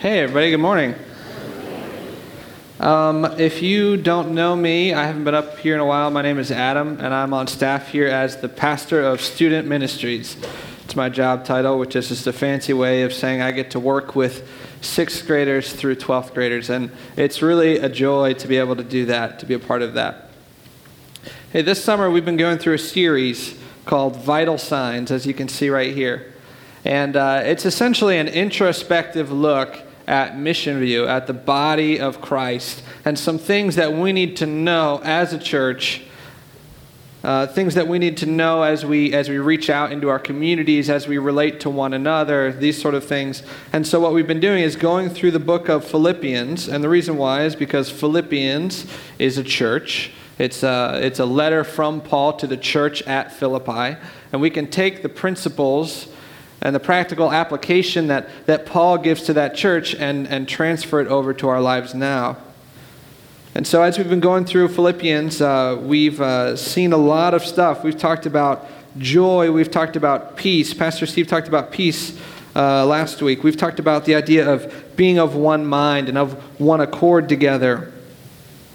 Hey, everybody, good morning. Um, if you don't know me, I haven't been up here in a while. My name is Adam, and I'm on staff here as the pastor of student ministries. It's my job title, which is just a fancy way of saying I get to work with sixth graders through 12th graders, and it's really a joy to be able to do that, to be a part of that. Hey, this summer we've been going through a series called Vital Signs, as you can see right here. And uh, it's essentially an introspective look at Mission View, at the body of Christ, and some things that we need to know as a church. Uh, things that we need to know as we as we reach out into our communities, as we relate to one another, these sort of things. And so, what we've been doing is going through the book of Philippians, and the reason why is because Philippians is a church. It's a, it's a letter from Paul to the church at Philippi, and we can take the principles and the practical application that, that Paul gives to that church and, and transfer it over to our lives now. And so, as we've been going through Philippians, uh, we've uh, seen a lot of stuff. We've talked about joy, we've talked about peace. Pastor Steve talked about peace uh, last week. We've talked about the idea of being of one mind and of one accord together.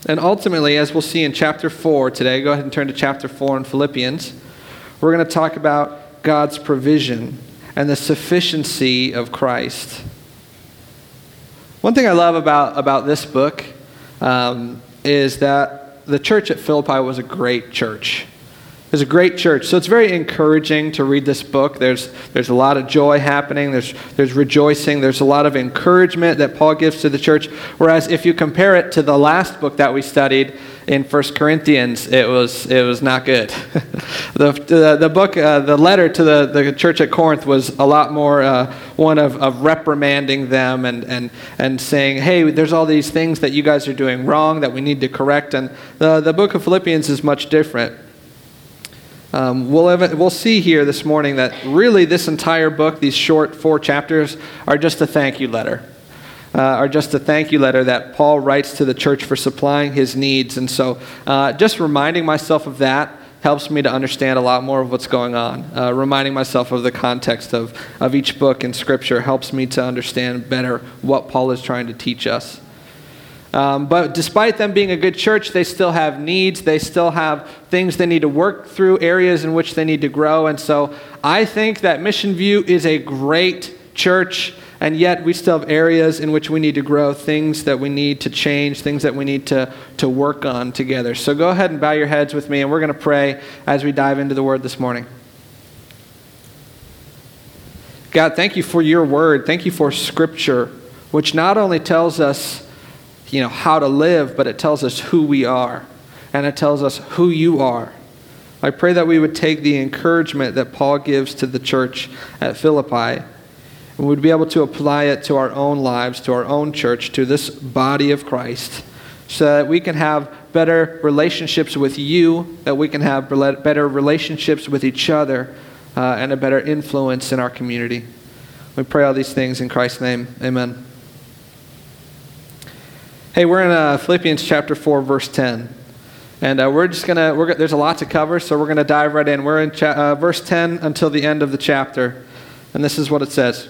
And ultimately, as we'll see in chapter 4 today, go ahead and turn to chapter 4 in Philippians, we're going to talk about God's provision and the sufficiency of Christ. One thing I love about, about this book um, is that the church at Philippi was a great church. It was a great church. So it's very encouraging to read this book. There's, there's a lot of joy happening, there's, there's rejoicing, there's a lot of encouragement that Paul gives to the church. Whereas if you compare it to the last book that we studied, in First Corinthians, it was, it was not good. the, the, the, book, uh, the letter to the, the church at Corinth was a lot more uh, one of, of reprimanding them and, and, and saying, hey, there's all these things that you guys are doing wrong that we need to correct. And the, the book of Philippians is much different. Um, we'll, we'll see here this morning that really this entire book, these short four chapters, are just a thank you letter uh, are just a thank you letter that Paul writes to the church for supplying his needs. And so uh, just reminding myself of that helps me to understand a lot more of what's going on. Uh, reminding myself of the context of, of each book in Scripture helps me to understand better what Paul is trying to teach us. Um, but despite them being a good church, they still have needs. They still have things they need to work through, areas in which they need to grow. And so I think that Mission View is a great church and yet we still have areas in which we need to grow, things that we need to change, things that we need to, to work on together. So go ahead and bow your heads with me, and we're going to pray as we dive into the Word this morning. God, thank you for your Word. Thank you for Scripture, which not only tells us you know, how to live, but it tells us who we are, and it tells us who you are. I pray that we would take the encouragement that Paul gives to the church at Philippi and we'd be able to apply it to our own lives, to our own church, to this body of Christ, so that we can have better relationships with you, that we can have better relationships with each other, uh, and a better influence in our community. We pray all these things in Christ's name. Amen. Hey, we're in uh, Philippians chapter 4, verse 10. And uh, we're just going to, there's a lot to cover, so we're going to dive right in. We're in cha- uh, verse 10 until the end of the chapter. And this is what it says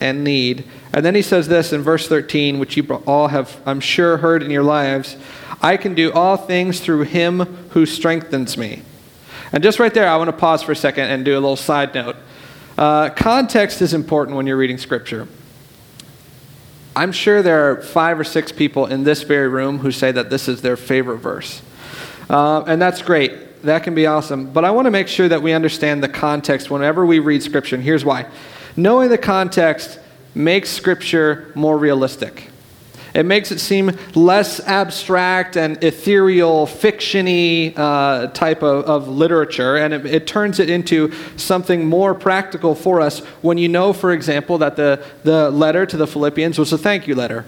and need. And then he says this in verse 13, which you all have, I'm sure, heard in your lives I can do all things through him who strengthens me. And just right there, I want to pause for a second and do a little side note. Uh, context is important when you're reading Scripture. I'm sure there are five or six people in this very room who say that this is their favorite verse. Uh, and that's great. That can be awesome. But I want to make sure that we understand the context whenever we read Scripture. And here's why knowing the context makes Scripture more realistic. It makes it seem less abstract and ethereal, fictiony uh, type of, of, literature, and it, it, turns it into something more practical for us when you know, for example, that the, the letter to the Philippians was a thank you letter.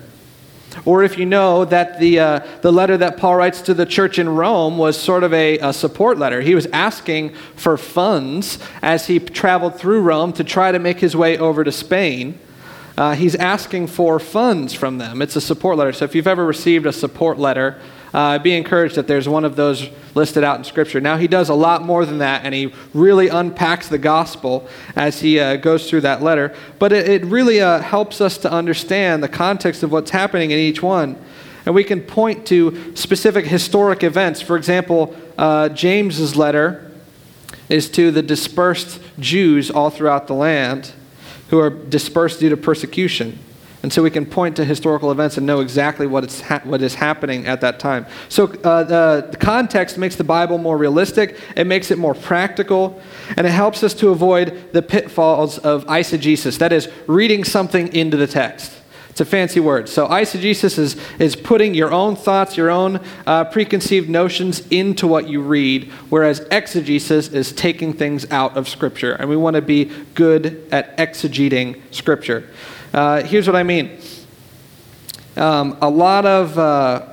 Or if you know that the, uh, the letter that Paul writes to the church in Rome was sort of a, a support letter. He was asking for funds as he traveled through Rome to try to make his way over to Spain. Uh, he's asking for funds from them. It's a support letter. So if you've ever received a support letter, uh, be encouraged that there's one of those listed out in Scripture. Now, he does a lot more than that, and he really unpacks the gospel as he uh, goes through that letter. But it, it really uh, helps us to understand the context of what's happening in each one. And we can point to specific historic events. For example, uh, James's letter is to the dispersed Jews all throughout the land who are dispersed due to persecution. And so we can point to historical events and know exactly what, is ha- what is happening at that time. So uh, the, the context makes the Bible more realistic, it makes it more practical, and it helps us to avoid the pitfalls of eisegesis that is, reading something into the text. It's a fancy word. So, eisegesis is, is putting your own thoughts, your own uh, preconceived notions into what you read, whereas exegesis is taking things out of Scripture. And we want to be good at exegeting Scripture. Uh, here's what I mean um, a lot of uh,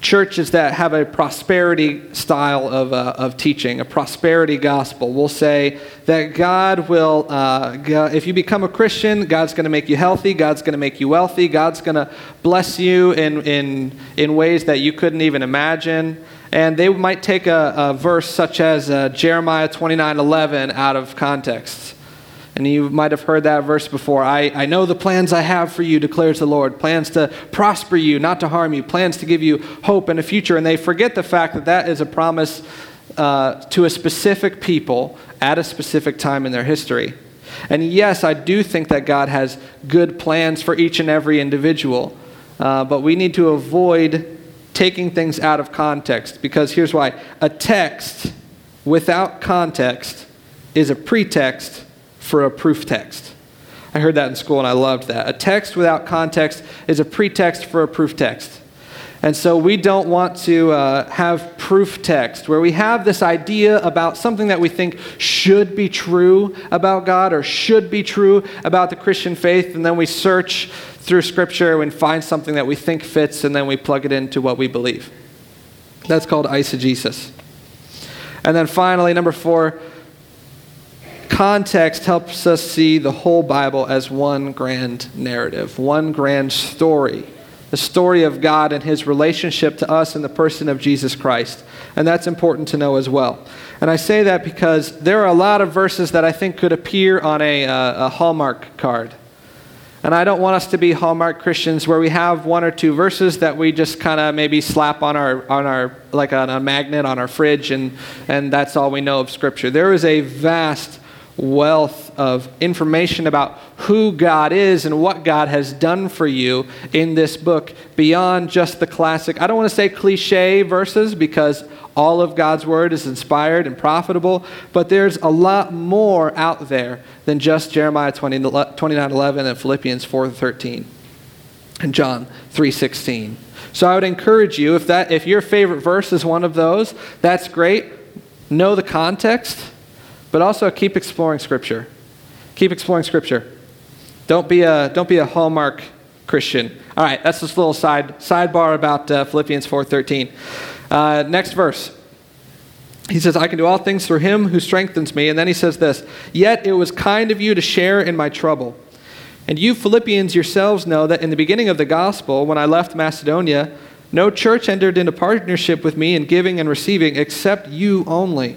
churches that have a prosperity style of, uh, of teaching, a prosperity gospel, will say that God will, uh, if you become a Christian, God's going to make you healthy, God's going to make you wealthy, God's going to bless you in, in, in ways that you couldn't even imagine. And they might take a, a verse such as uh, Jeremiah 29 11 out of context. And you might have heard that verse before. I, I know the plans I have for you, declares the Lord. Plans to prosper you, not to harm you. Plans to give you hope and a future. And they forget the fact that that is a promise uh, to a specific people at a specific time in their history. And yes, I do think that God has good plans for each and every individual. Uh, but we need to avoid taking things out of context because here's why a text without context is a pretext for a proof text. I heard that in school and I loved that. A text without context is a pretext for a proof text. And so we don't want to uh, have proof text where we have this idea about something that we think should be true about God or should be true about the Christian faith, and then we search through Scripture and find something that we think fits, and then we plug it into what we believe. That's called eisegesis. And then finally, number four, context helps us see the whole Bible as one grand narrative, one grand story. The story of God and his relationship to us in the person of Jesus Christ. And that's important to know as well. And I say that because there are a lot of verses that I think could appear on a, uh, a Hallmark card. And I don't want us to be Hallmark Christians where we have one or two verses that we just kind of maybe slap on our, on our like on a magnet on our fridge, and, and that's all we know of Scripture. There is a vast wealth of information about who God is and what God has done for you in this book beyond just the classic, I don't want to say cliche verses because all of God's word is inspired and profitable, but there's a lot more out there than just Jeremiah 20, 29 11 and Philippians 4 13 and John 3 16. So I would encourage you, if, that, if your favorite verse is one of those, that's great. Know the context but also keep exploring Scripture. Keep exploring Scripture. Don't be a, don't be a Hallmark Christian. All right, that's this little side sidebar about uh, Philippians 4:13. Uh, next verse. He says, I can do all things through him who strengthens me. And then he says this Yet it was kind of you to share in my trouble. And you Philippians yourselves know that in the beginning of the gospel, when I left Macedonia, no church entered into partnership with me in giving and receiving except you only.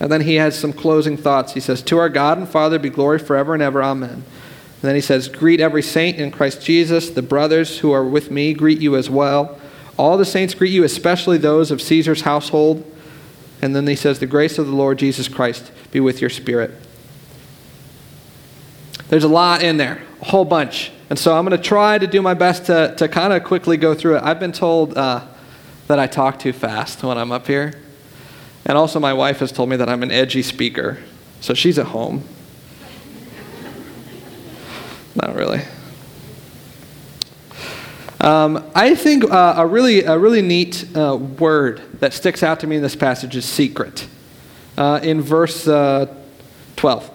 And then he has some closing thoughts. He says, To our God and Father be glory forever and ever. Amen. And then he says, Greet every saint in Christ Jesus. The brothers who are with me greet you as well. All the saints greet you, especially those of Caesar's household. And then he says, The grace of the Lord Jesus Christ be with your spirit. There's a lot in there, a whole bunch. And so I'm going to try to do my best to, to kind of quickly go through it. I've been told uh, that I talk too fast when I'm up here. And also, my wife has told me that I'm an edgy speaker. So she's at home. Not really. Um, I think uh, a, really, a really neat uh, word that sticks out to me in this passage is secret. Uh, in verse uh, 12,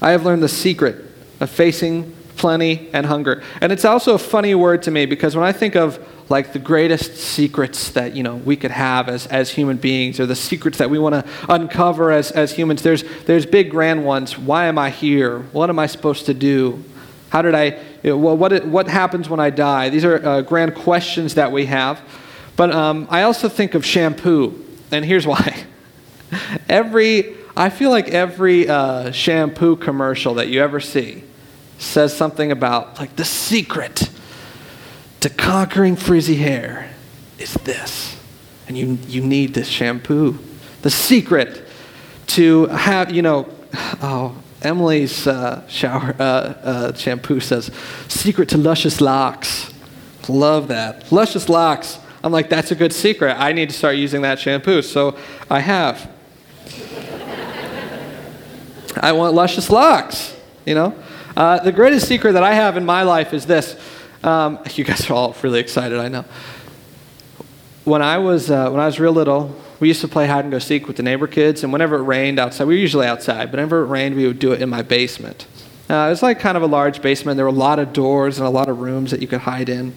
I have learned the secret of facing plenty and hunger. And it's also a funny word to me because when I think of like the greatest secrets that you know we could have as, as human beings or the secrets that we want to uncover as, as humans there's, there's big grand ones. Why am i here? What am i supposed to do? How did i you know, what, what happens when i die? These are uh, grand questions that we have. But um, i also think of shampoo and here's why. Every i feel like every uh, shampoo commercial that you ever see says something about like the secret to conquering frizzy hair is this. And you, you need this shampoo. The secret to have, you know, oh, Emily's uh, shower uh, uh, shampoo says, secret to luscious locks. Love that. Luscious locks. I'm like, that's a good secret. I need to start using that shampoo. So I have. I want luscious locks, you know? Uh, the greatest secret that I have in my life is this um, you guys are all really excited, I know. When I was uh, when I was real little, we used to play hide and go seek with the neighbor kids, and whenever it rained outside, we were usually outside, but whenever it rained, we would do it in my basement. Uh, it was like kind of a large basement. There were a lot of doors and a lot of rooms that you could hide in.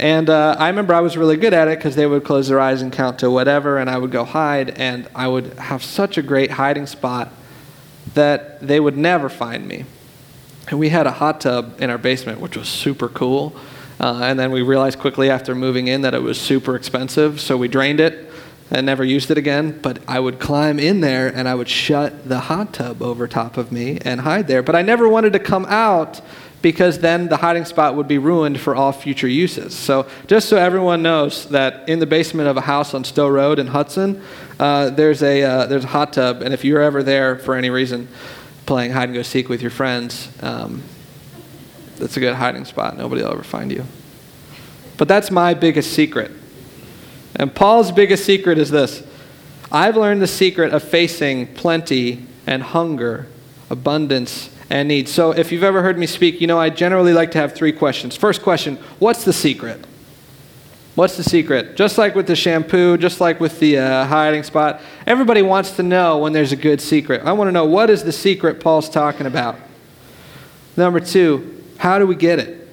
And uh, I remember I was really good at it because they would close their eyes and count to whatever, and I would go hide, and I would have such a great hiding spot that they would never find me. And we had a hot tub in our basement, which was super cool. Uh, and then we realized quickly after moving in that it was super expensive, so we drained it and never used it again. But I would climb in there and I would shut the hot tub over top of me and hide there. But I never wanted to come out because then the hiding spot would be ruined for all future uses. So, just so everyone knows that in the basement of a house on Stowe Road in Hudson, uh, there's, a, uh, there's a hot tub, and if you're ever there for any reason, playing hide and go seek with your friends, um, that's a good hiding spot. Nobody will ever find you. But that's my biggest secret. And Paul's biggest secret is this I've learned the secret of facing plenty and hunger, abundance and need. So if you've ever heard me speak, you know I generally like to have three questions. First question What's the secret? What's the secret? Just like with the shampoo, just like with the uh, hiding spot, everybody wants to know when there's a good secret. I want to know what is the secret Paul's talking about. Number two, how do we get it?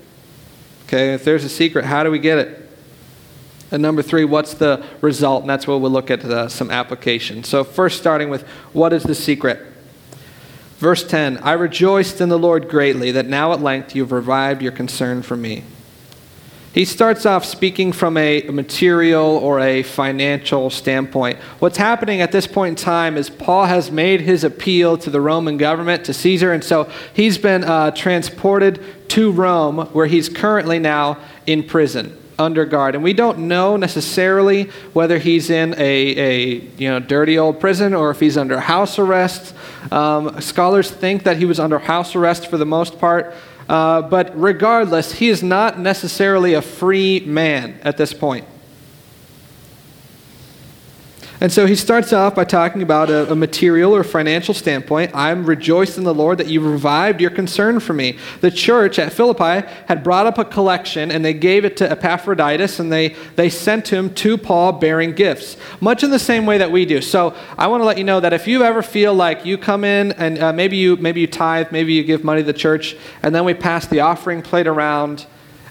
Okay, if there's a secret, how do we get it? And number three, what's the result? And that's where we'll look at some application. So, first, starting with what is the secret? Verse 10 I rejoiced in the Lord greatly that now at length you've revived your concern for me. He starts off speaking from a material or a financial standpoint. What's happening at this point in time is Paul has made his appeal to the Roman government, to Caesar, and so he's been uh, transported to Rome, where he's currently now in prison under guard. And we don't know necessarily whether he's in a, a you know, dirty old prison or if he's under house arrest. Um, scholars think that he was under house arrest for the most part. Uh, but regardless, he is not necessarily a free man at this point. And so he starts off by talking about a, a, material or financial standpoint. I'm rejoiced in the Lord that you revived your concern for me. The church at Philippi had brought up a collection and they gave it to Epaphroditus and they, they sent him to Paul bearing gifts, much in the same way that we do. So I want to let you know that if you ever feel like you come in and uh, maybe, you, maybe you tithe, maybe you give money to the church, and then we pass the offering plate around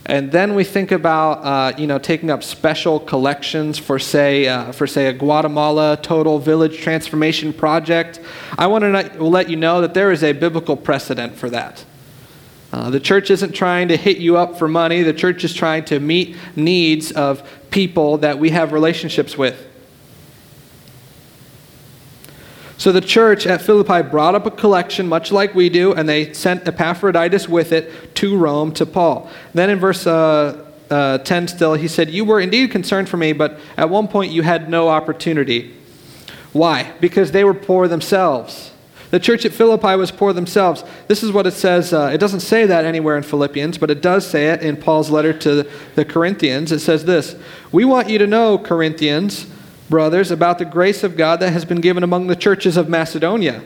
and then we think about, uh, you know, taking up special collections for, say, uh, for say, a Guatemala total village transformation project. I want to let you know that there is a biblical precedent for that. Uh, the church isn't trying to hit you up for money. The church is trying to meet needs of people that we have relationships with. So the church at Philippi brought up a collection, much like we do, and they sent Epaphroditus with it to Rome to Paul. Then in verse uh, uh, 10 still, he said, You were indeed concerned for me, but at one point you had no opportunity. Why? Because they were poor themselves. The church at Philippi was poor themselves. This is what it says. Uh, it doesn't say that anywhere in Philippians, but it does say it in Paul's letter to the Corinthians. It says this We want you to know, Corinthians, brothers, about the grace of God that has been given among the churches of Macedonia.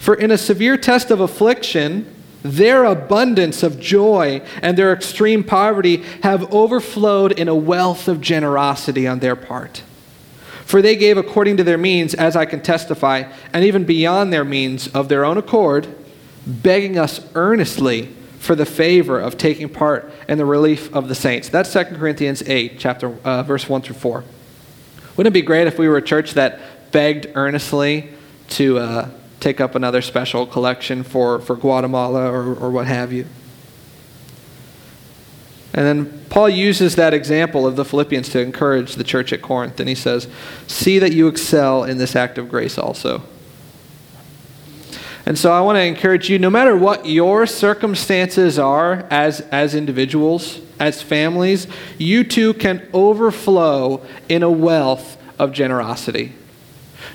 For in a severe test of affliction, their abundance of joy and their extreme poverty have overflowed in a wealth of generosity on their part. For they gave according to their means, as I can testify, and even beyond their means of their own accord, begging us earnestly for the favor of taking part in the relief of the saints. That's 2 Corinthians 8, chapter, uh, verse 1 through 4. Wouldn't it be great if we were a church that begged earnestly to uh, take up another special collection for, for Guatemala or, or what have you? And then Paul uses that example of the Philippians to encourage the church at Corinth. And he says, See that you excel in this act of grace also. And so I want to encourage you no matter what your circumstances are as, as individuals, as families, you too can overflow in a wealth of generosity.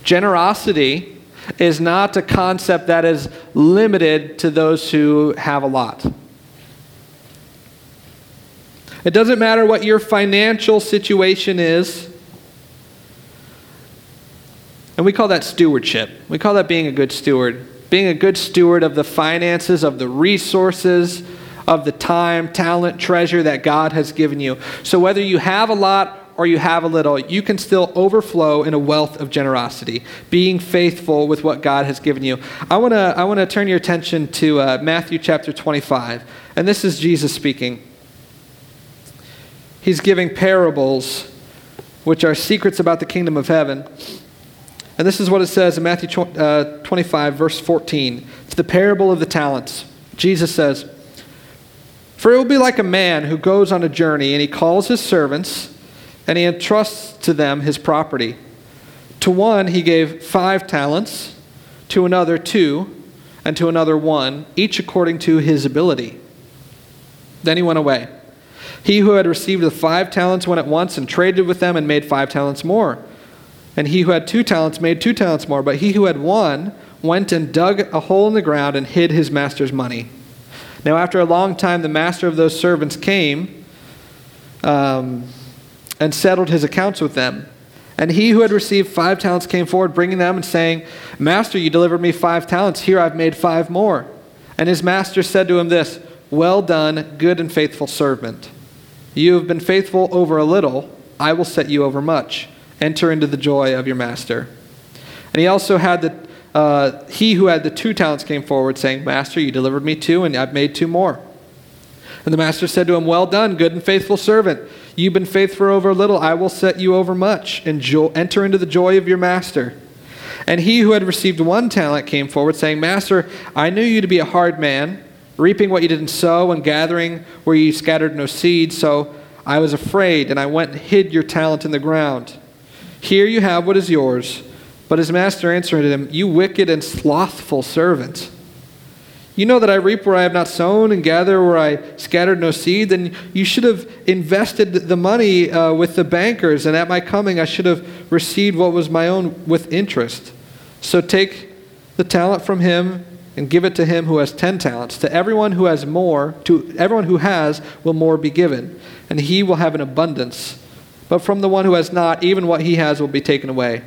Generosity is not a concept that is limited to those who have a lot. It doesn't matter what your financial situation is. And we call that stewardship. We call that being a good steward. Being a good steward of the finances, of the resources, of the time, talent, treasure that God has given you. So whether you have a lot or you have a little, you can still overflow in a wealth of generosity, being faithful with what God has given you. I want to I wanna turn your attention to uh, Matthew chapter 25. And this is Jesus speaking he's giving parables, which are secrets about the kingdom of heaven. And this is what it says in Matthew uh, 25, verse 14. It's the parable of the talents. Jesus says, For it will be like a man who goes on a journey, and he calls his servants, and he entrusts to them his property. To one he gave five talents, to another two, and to another one, each according to his ability. Then he went away. He who had received the five talents went at once and traded with them and made five talents more. And he who had two talents made two talents more. But he who had one went and dug a hole in the ground and hid his master's money. Now, after a long time, the master of those servants came um, and settled his accounts with them. And he who had received five talents came forward, bringing them and saying, Master, you delivered me five talents. Here I've made five more. And his master said to him this Well done, good and faithful servant. You have been faithful over a little, I will set you over much. Enter into the joy of your master. And he also had the, uh, he who had the two talents came forward, saying, Master, you delivered me two, and I've made two more. And the master said to him, Well done, good and faithful servant. You've been faithful over a little, I will set you over much. Enjoy, enter into the joy of your master. And he who had received one talent came forward, saying, Master, I knew you to be a hard man reaping what you didn't sow and gathering where you scattered no seed. So I was afraid, and I went and hid your talent in the ground. Here you have what is yours. But his master answered him, You wicked and slothful servant. You know that I reap where I have not sown and gather where I scattered no seed. Then you should have invested the money uh, with the bankers, and at my coming I should have received what was my own with interest. So take the talent from him and give it to him who has ten talents. To everyone who has more, to everyone who has, will more be given, and he will have an abundance. But from the one who has not, even what he has will be taken away.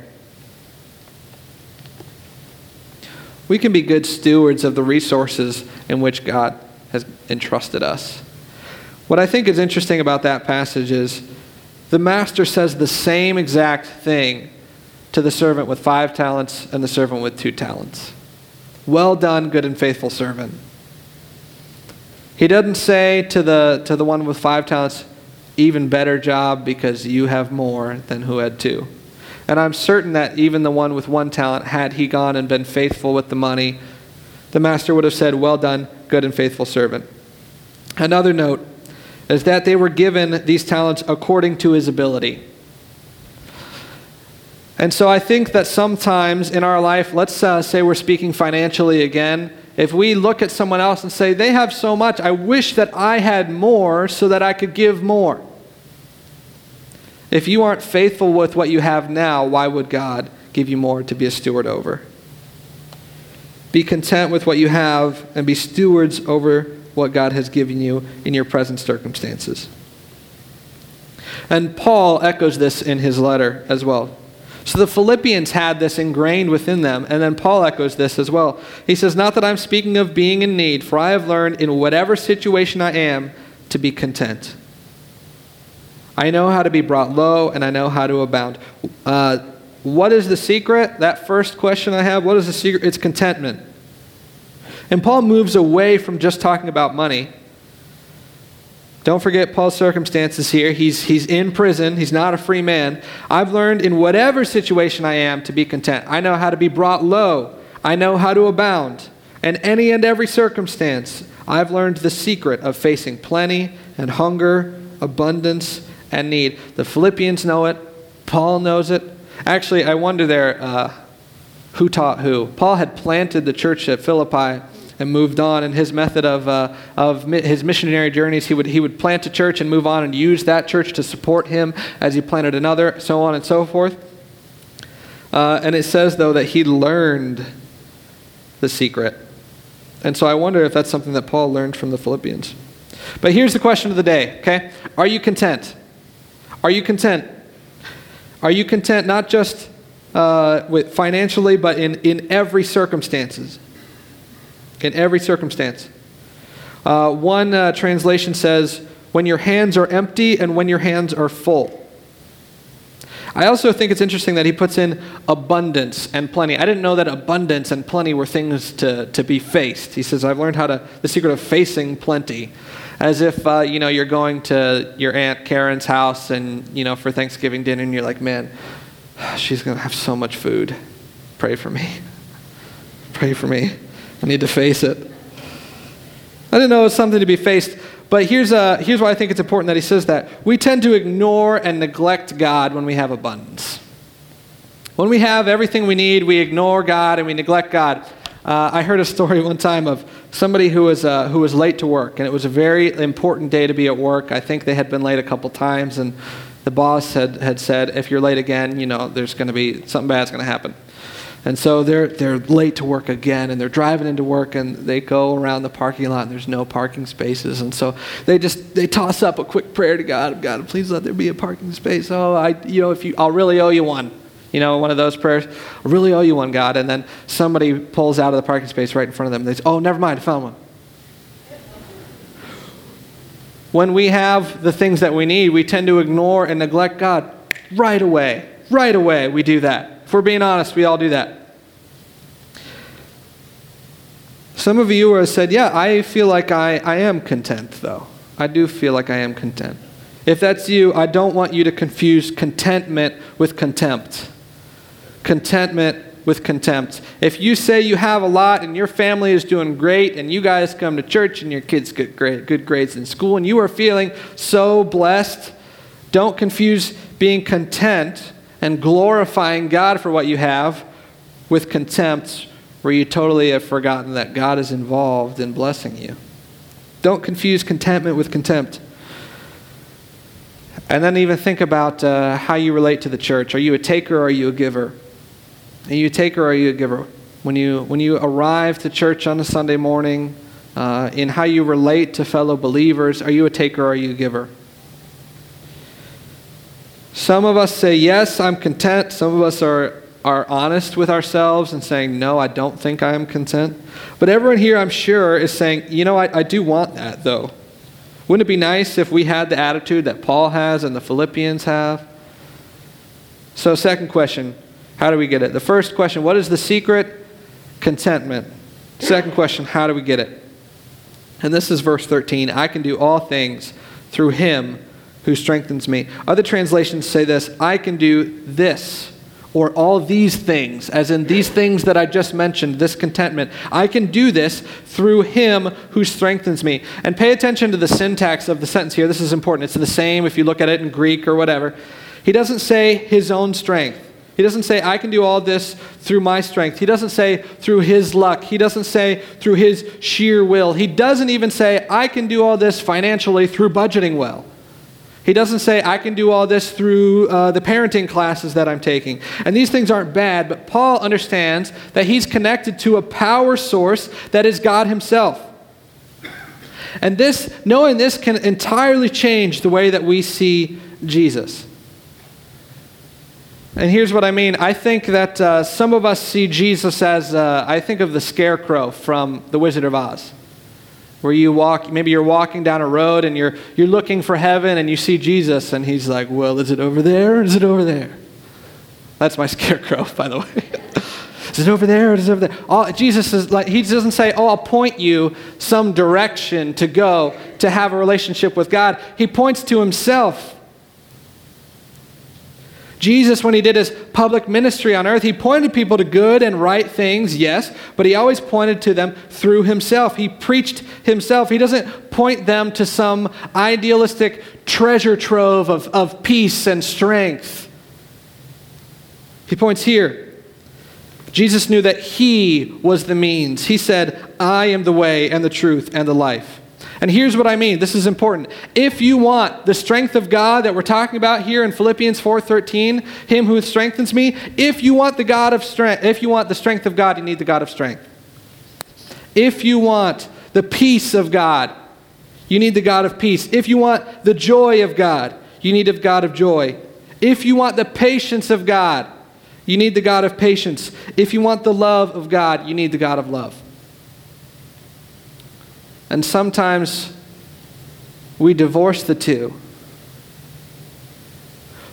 We can be good stewards of the resources in which God has entrusted us. What I think is interesting about that passage is the master says the same exact thing to the servant with five talents and the servant with two talents. Well done, good and faithful servant. He doesn't say to the, to the one with five talents, even better job because you have more than who had two. And I'm certain that even the one with one talent, had he gone and been faithful with the money, the master would have said, Well done, good and faithful servant. Another note is that they were given these talents according to his ability. And so I think that sometimes in our life, let's uh, say we're speaking financially again, if we look at someone else and say, they have so much, I wish that I had more so that I could give more. If you aren't faithful with what you have now, why would God give you more to be a steward over? Be content with what you have and be stewards over what God has given you in your present circumstances. And Paul echoes this in his letter as well So the Philippians had this ingrained within them, and then Paul echoes this as well. He says, Not that I'm speaking of being in need, for I have learned in whatever situation I am to be content. I know how to be brought low, and I know how to abound. Uh, what is the secret? That first question I have, what is the secret? It's contentment. And Paul moves away from just talking about money. Don't forget Paul's circumstances here. He's, he's in prison, he's not a free man. I've learned in whatever situation I am to be content. I know how to be brought low, I know how to abound. In any and every circumstance, I've learned the secret of facing plenty and hunger, abundance and need. The Philippians know it, Paul knows it. Actually, I wonder there uh, who taught who. Paul had planted the church at Philippi and moved on. And his method of, uh, of his missionary journeys, he would, he would plant a church and move on and use that church to support him as he planted another, so on and so forth. Uh, and it says, though, that he learned the secret. And so I wonder if that's something that Paul learned from the Philippians. But here's the question of the day, okay? Are you content? Are you content? Are you content not just uh, with financially, but in, in every circumstances? in every circumstance. Uh, one uh, translation says, when your hands are empty and when your hands are full. I also think it's interesting that he puts in abundance and plenty. I didn't know that abundance and plenty were things to, to be faced. He says, I've learned how to, the secret of facing plenty. As if, uh, you know, you're going to your Aunt Karen's house and, you know, for Thanksgiving dinner and you're like, man, she's going to have so much food. Pray for me. Pray for me. I need to face it. I didn't know it was something to be faced, but here's, uh, here's why I think it's important that he says that. We tend to ignore and neglect God when we have abundance. When we have everything we need, we ignore God and we neglect God. Uh, I heard a story one time of somebody who was, uh, who was late to work, and it was a very important day to be at work. I think they had been late a couple times, and the boss had, had said, if you're late again, you know, there's going to be something bad's going to happen. And so they're, they're late to work again, and they're driving into work, and they go around the parking lot, and there's no parking spaces. And so they just, they toss up a quick prayer to God, God, please let there be a parking space. Oh, I, you know, if you, I'll really owe you one. You know, one of those prayers, I really owe you one, God. And then somebody pulls out of the parking space right in front of them. And they say, oh, never mind, I found one. When we have the things that we need, we tend to ignore and neglect God right away. Right away, we do that. If we're being honest, we all do that. Some of you have said, Yeah, I feel like I, I am content, though. I do feel like I am content. If that's you, I don't want you to confuse contentment with contempt. Contentment with contempt. If you say you have a lot and your family is doing great and you guys come to church and your kids get great, good grades in school and you are feeling so blessed, don't confuse being content and glorifying God for what you have with contempt where you totally have forgotten that God is involved in blessing you. Don't confuse contentment with contempt. And then even think about uh, how you relate to the church. Are you a taker or are you a giver? Are you a taker or are you a giver? When you, when you arrive to church on a Sunday morning, uh, in how you relate to fellow believers, are you a taker or are you a giver? Some of us say, Yes, I'm content. Some of us are, are honest with ourselves and saying, No, I don't think I am content. But everyone here, I'm sure, is saying, You know, I, I do want that, though. Wouldn't it be nice if we had the attitude that Paul has and the Philippians have? So, second question how do we get it? The first question what is the secret? Contentment. Second question how do we get it? And this is verse 13 I can do all things through him who strengthens me. Other translations say this I can do this or all these things, as in these things that I just mentioned, this contentment. I can do this through him who strengthens me. And pay attention to the syntax of the sentence here. This is important. It's the same if you look at it in Greek or whatever. He doesn't say his own strength. He doesn't say, I can do all this through my strength. He doesn't say through his luck. He doesn't say through his sheer will. He doesn't even say, I can do all this financially through budgeting well. He doesn't say, I can do all this through uh, the parenting classes that I'm taking. And these things aren't bad, but Paul understands that he's connected to a power source that is God Himself. And this, knowing this, can entirely change the way that we see Jesus. And here's what I mean. I think that uh, some of us see Jesus as, uh, I think of the scarecrow from The Wizard of Oz, where you walk, maybe you're walking down a road and you're, you're looking for heaven and you see Jesus and he's like, well, is it over there is it over there? That's my scarecrow, by the way. is it over there or is it over there? All, Jesus is like, he doesn't say, oh, I'll point you some direction to go to have a relationship with God. He points to himself. Jesus, when he did his public ministry on earth, he pointed people to good and right things, yes, but he always pointed to them through himself. He preached himself. He doesn't point them to some idealistic treasure trove of, of peace and strength. He points here. Jesus knew that he was the means. He said, I am the way and the truth and the life. And here's what I mean. This is important. If you want the strength of God that we're talking about here in Philippians 4:13, him who strengthens me, if you want the God of strength, if you want the strength of God, you need the God of strength. If you want the peace of God, you need the God of peace. If you want the joy of God, you need the God of joy. If you want the patience of God, you need the God of patience. If you want the love of God, you need the God of love. And sometimes we divorce the two.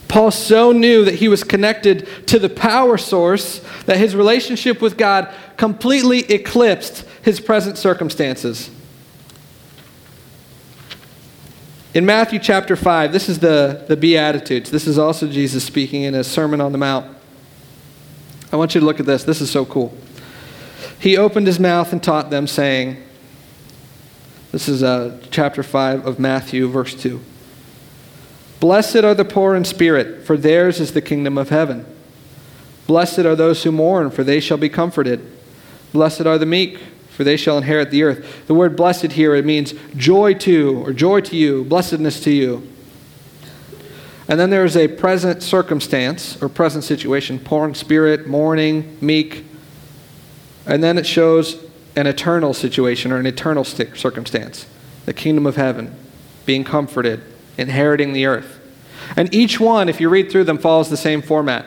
Paul so knew that he was connected to the power source that his relationship with God completely eclipsed his present circumstances. In Matthew chapter 5, this is the, the Beatitudes. This is also Jesus speaking in his Sermon on the Mount. I want you to look at this. This is so cool. He opened his mouth and taught them, saying, this is uh, chapter 5 of Matthew, verse 2. Blessed are the poor in spirit, for theirs is the kingdom of heaven. Blessed are those who mourn, for they shall be comforted. Blessed are the meek, for they shall inherit the earth. The word blessed here, it means joy to, or joy to you, blessedness to you. And then there is a present circumstance, or present situation, poor in spirit, mourning, meek. And then it shows an eternal situation or an eternal circumstance the kingdom of heaven, being comforted, inheriting the earth. And each one, if you read through them, follows the same format.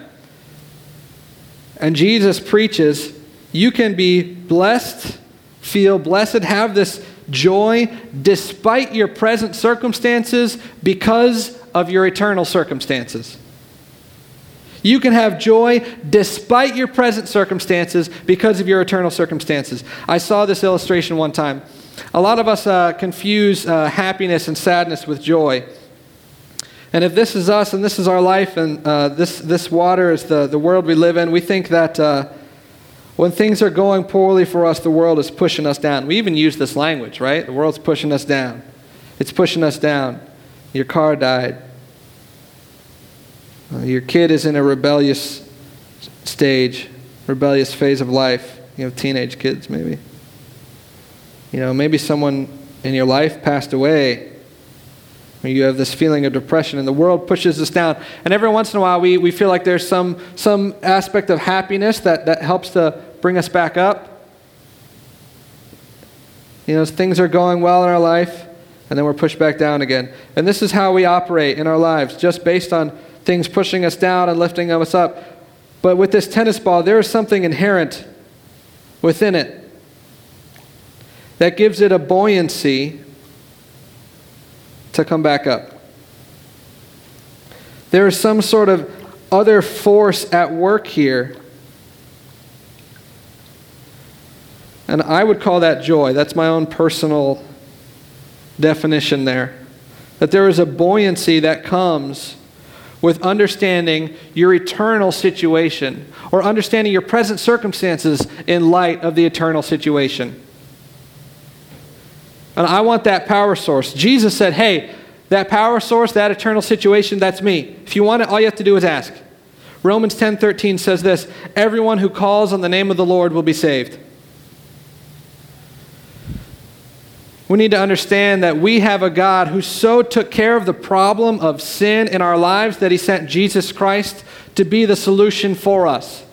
And Jesus preaches you can be blessed, feel blessed, have this joy despite your present circumstances because of your eternal circumstances. You can have joy despite your present circumstances because of your eternal circumstances. I saw this illustration one time. A lot of us uh, confuse uh, happiness and sadness with joy. And if this is us and this is our life and uh, this, this water is the, the world we live in, we think that uh, when things are going poorly for us, the world is pushing us down. We even use this language, right? The world's pushing us down. It's pushing us down. Your car died. Uh, your kid is in a rebellious stage, rebellious phase of life. You have teenage kids, maybe. You know, maybe someone in your life passed away. You have this feeling of depression, and the world pushes us down. And every once in a while, we, we feel like there's some, some aspect of happiness that, that helps to bring us back up. You know, things are going well in our life, and then we're pushed back down again. And this is how we operate in our lives, just based on things pushing us down and lifting us up. But with this tennis ball, there is something inherent within it that gives it a buoyancy to come back up. There is some sort of other force at work here. And I would call that joy. That's my own personal definition there. That there is a buoyancy that comes with understanding your eternal situation or understanding your present circumstances in light of the eternal situation. And I want that power source. Jesus said, hey, that power source, that eternal situation, that's me. If you want it, all you have to do is ask. Romans 10:13 says this, everyone who calls on the name of the Lord will be saved. We need to understand that we have a God who so took care of the problem of sin in our lives that he sent Jesus Christ to be the solution for us.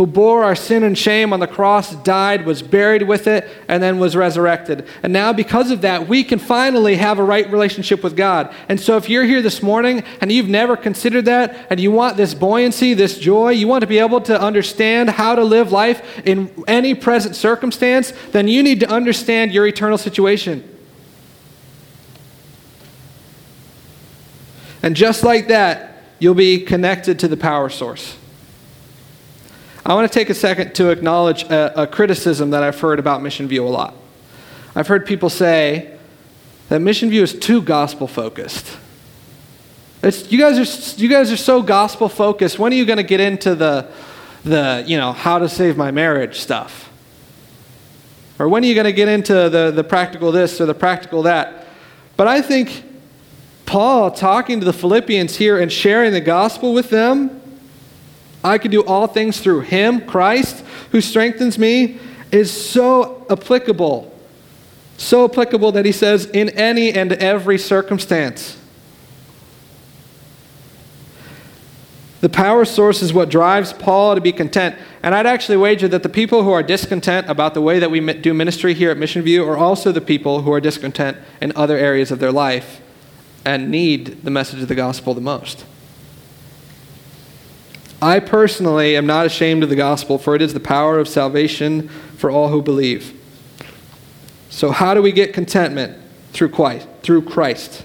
Who bore our sin and shame on the cross, died, was buried with it, and then was resurrected. And now, because of that, we can finally have a right relationship with God. And so, if you're here this morning and you've never considered that, and you want this buoyancy, this joy, you want to be able to understand how to live life in any present circumstance, then you need to understand your eternal situation. And just like that, you'll be connected to the power source. I want to take a second to acknowledge a, a, criticism that I've heard about Mission View a lot. I've heard people say that Mission View is too gospel focused. It's, you, guys are, you guys are so gospel focused. When are you going to get into the, the, you know, how to save my marriage stuff? Or when are you going to get into the, the practical this or the practical that? But I think Paul talking to the Philippians here and sharing the gospel with them I can do all things through him, Christ, who strengthens me, is so applicable. So applicable that he says, in any and every circumstance. The power source is what drives Paul to be content. And I'd actually wager that the people who are discontent about the way that we do ministry here at Mission View are also the people who are discontent in other areas of their life and need the message of the gospel the most. I personally am not ashamed of the gospel, for it is the power of salvation for all who believe. So, how do we get contentment? Through Christ. Through Christ.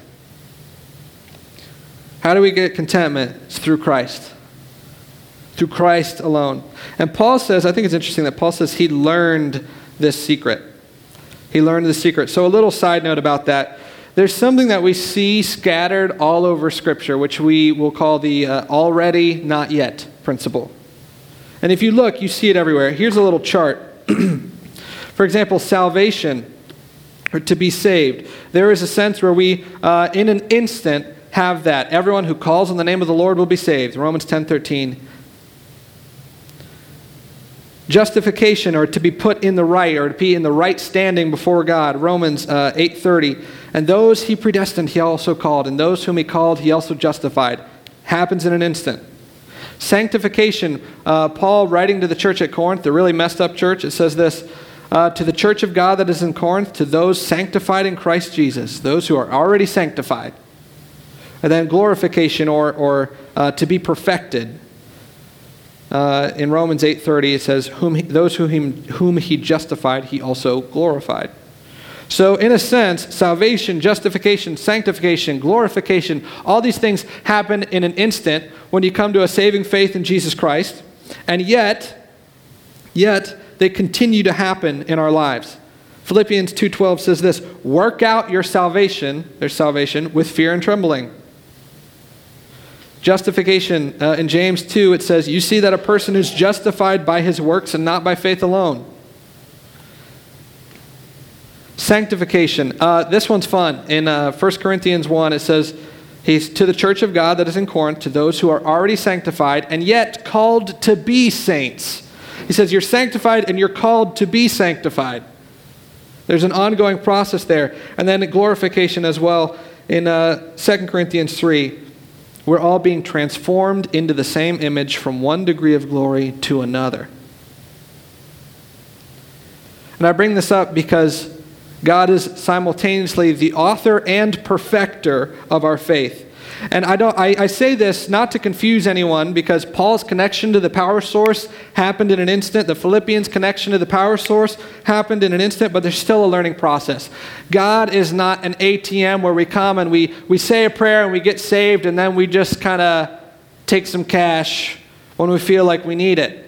How do we get contentment? It's through Christ. Through Christ alone. And Paul says, I think it's interesting that Paul says he learned this secret. He learned the secret. So, a little side note about that. There's something that we see scattered all over Scripture, which we will call the uh, already, not yet principle. And if you look, you see it everywhere. Here's a little chart. For example, salvation, or to be saved. There is a sense where we, uh, in an instant, have that. Everyone who calls on the name of the Lord will be saved. Romans 10 13 justification or to be put in the right or to be in the right standing before god. Romans uh, 8.30 and those he predestined he also called. And those whom he called he also justified. Happens in an instant. Sanctification. Uh, paul writing to the church at corinth the really messed up church it says this uh, to the church of god that is in corinth to those sanctified in christ jesus those who are already sanctified and then glorification or, or uh, to be perfected uh, in Romans 8:30 it says, whom he, "Those whom he, whom he justified, he also glorified." So, in a sense, salvation, justification, sanctification, glorification, all these things happen in an instant when you come to a saving faith in Jesus Christ, and yet, yet they continue to happen in our lives. Philippians 2:12 says this, "Work out your salvation, their salvation, with fear and trembling." Justification, uh, in James 2, it says, You see that a person is justified by his works and not by faith alone. Sanctification, uh, this one's fun. In uh, 1 Corinthians 1, it says, He's to the church of God that is in Corinth, to those who are already sanctified and yet called to be saints. He says, You're sanctified and you're called to be sanctified. There's an ongoing process there. And then glorification as well in uh, 2 Corinthians 3. We're all being transformed into the same image from one degree of glory to another. And I bring this up because God is simultaneously the author and perfecter of our faith. And I, don't, I, I, say this not to confuse anyone because Paul's connection to the power source happened in an instant. The Philippians' connection to the power source happened in an instant, but there's still a learning process. God is not an ATM where we come and we, we say a prayer and we get saved and then we just kind of take some cash when we feel like we need it.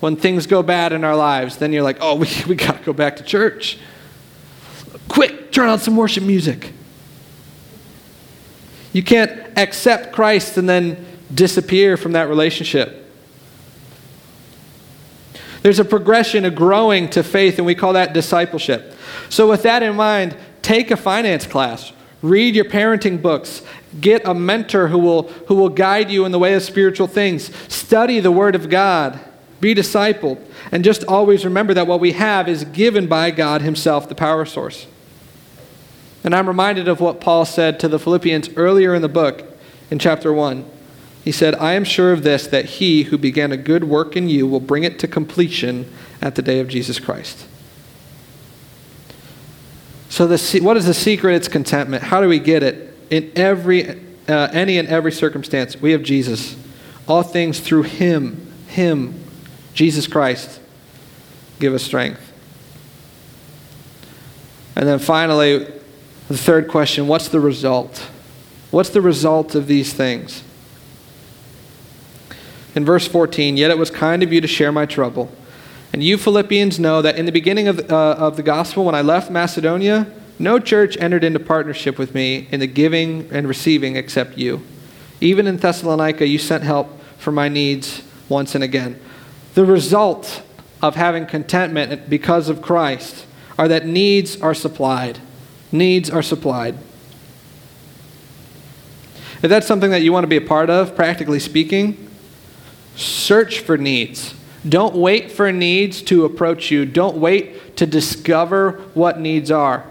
When things go bad in our lives, then you're like, oh, we, we got to go back to church. Quick, turn on some worship music. You can't accept Christ and then disappear from that relationship. There's a progression, a growing to faith, and we call that discipleship. So, with that in mind, take a finance class, read your parenting books, get a mentor who will, who will guide you in the way of spiritual things, study the Word of God, be discipled, and just always remember that what we have is given by God Himself, the power source. And I'm reminded of what Paul said to the Philippians earlier in the book in chapter 1. He said, I am sure of this, that he who began a good work in you will bring it to completion at the day of Jesus Christ. So, the, what is the secret? It's contentment. How do we get it? In every, uh, any and every circumstance, we have Jesus. All things through him, him, Jesus Christ, give us strength. And then finally, the third question what's the result? What's the result of these things? In verse 14, yet it was kind of you to share my trouble. And you Philippians know that in the beginning of, uh, of the gospel, when I left Macedonia, no church entered into partnership with me in the giving and receiving except you. Even in Thessalonica, you sent help for my needs once and again. The result of having contentment because of Christ are that needs are supplied. Needs are supplied. If that's something that you want to be a part of, practically speaking, search for needs. Don't wait for needs to approach you. Don't wait to discover what needs are.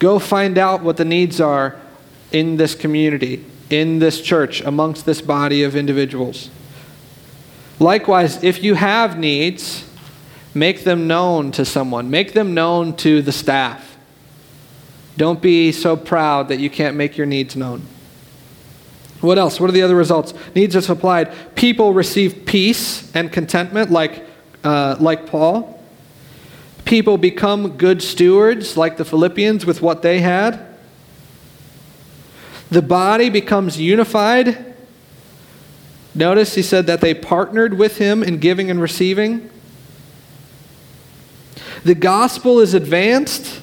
Go find out what the needs are in this community, in this church, amongst this body of individuals. Likewise, if you have needs, make them known to someone, make them known to the staff. Don't be so proud that you can't make your needs known. What else? What are the other results? Needs are supplied. People receive peace and contentment, like, uh, like Paul. People become good stewards, like the Philippians, with what they had. The body becomes unified. Notice he said that they partnered with him in giving and receiving. The gospel is advanced.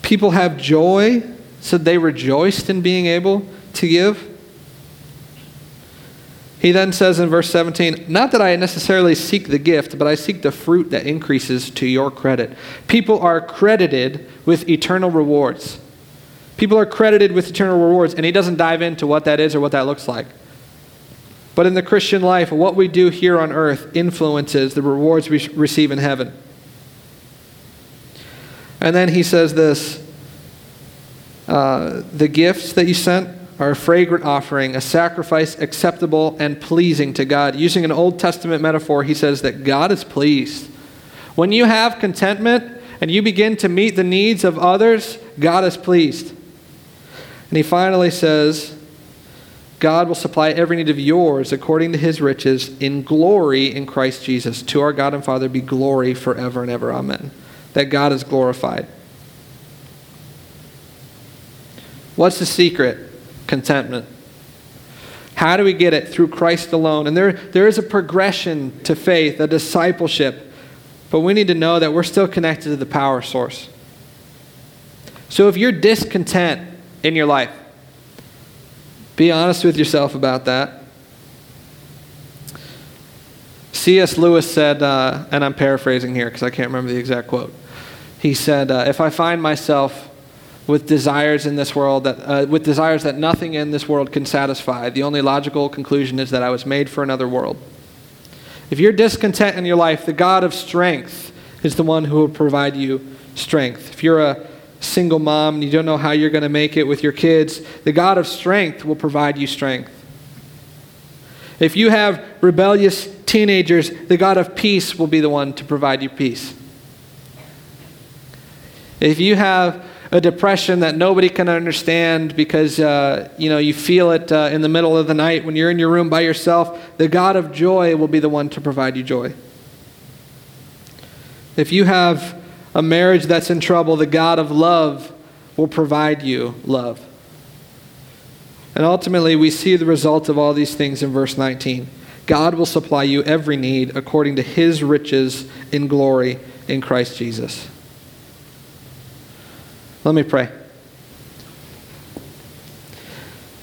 People have joy said they rejoiced in being able to give. He then says in verse 17, Not that I necessarily seek the gift, but I seek the fruit that increases to your credit. People are credited with eternal rewards. People are credited with eternal rewards, and he doesn't dive into what that is or what that looks like. But in the Christian life, what we do here on earth influences the rewards we receive in heaven. And then he says this uh, the gifts that you sent are a fragrant offering, a sacrifice acceptable and pleasing to God. Using an Old Testament metaphor, he says that God is pleased. When you have contentment and you begin to meet the needs of others, God is pleased. And he finally says, God will supply every need of yours according to his riches in glory in Christ Jesus. To our God and Father be glory forever and ever. Amen. That God is glorified. What's the secret? Contentment. How do we get it? Through Christ alone. And there, there is a progression to faith, a discipleship. But we need to know that we're still connected to the power source. So if you're discontent in your life, be honest with yourself about that. C.S. Lewis said, uh, and I'm paraphrasing here because I can't remember the exact quote. He said, uh, If I find myself with desires in this world that uh, with desires that nothing in this world can satisfy the only logical conclusion is that i was made for another world if you're discontent in your life the god of strength is the one who will provide you strength if you're a single mom and you don't know how you're going to make it with your kids the god of strength will provide you strength. If you have rebellious teenagers the god of peace will be the one to provide you peace. If you have a depression that nobody can understand because uh, you know you feel it uh, in the middle of the night when you're in your room by yourself the god of joy will be the one to provide you joy. If you have a marriage that's in trouble the god of love will provide you love and ultimately we see the result of all these things in verse 19 god will supply you every need according to his riches in glory in christ jesus let me pray.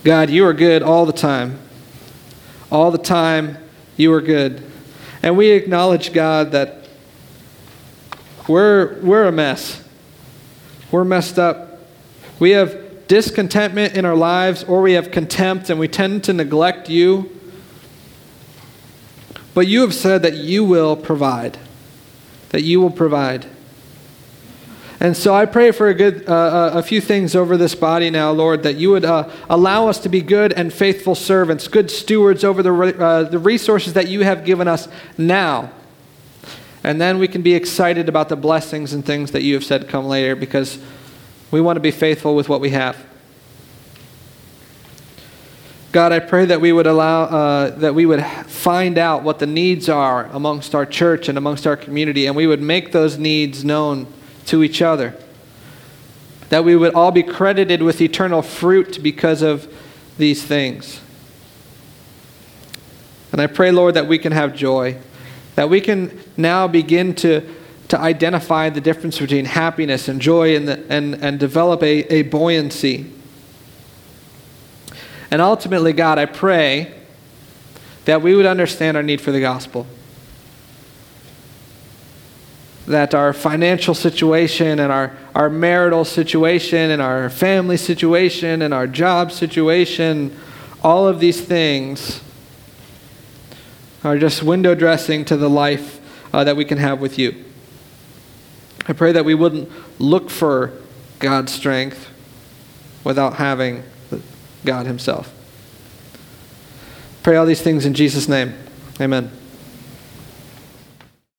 God, you are good all the time. All the time, you are good. And we acknowledge, God, that we're, we're a mess. We're messed up. We have discontentment in our lives, or we have contempt, and we tend to neglect you. But you have said that you will provide, that you will provide. And so I pray for a good, uh, a few things over this body now, Lord, that you would uh, allow us to be good and faithful servants, good stewards over the, uh, the resources that you have given us now. And then we can be excited about the blessings and things that you have said come later because we want to be faithful with what we have. God, I pray that we would allow, uh, that we would find out what the needs are amongst our church and amongst our community, and we would make those needs known to each other. That we would all be credited with eternal fruit because of these things. And I pray, Lord, that we can have joy, that we can now begin to, to identify the difference between happiness and joy and, the, and, and develop a, a buoyancy. And ultimately, God, I pray that we would understand our need for the gospel that our financial situation and our, our marital situation and our family situation and our job situation, all of these things are just window dressing to the life uh, that we can have with you. I pray that we wouldn't look for God's strength without having God Himself. Pray all these things in Jesus' name. Amen.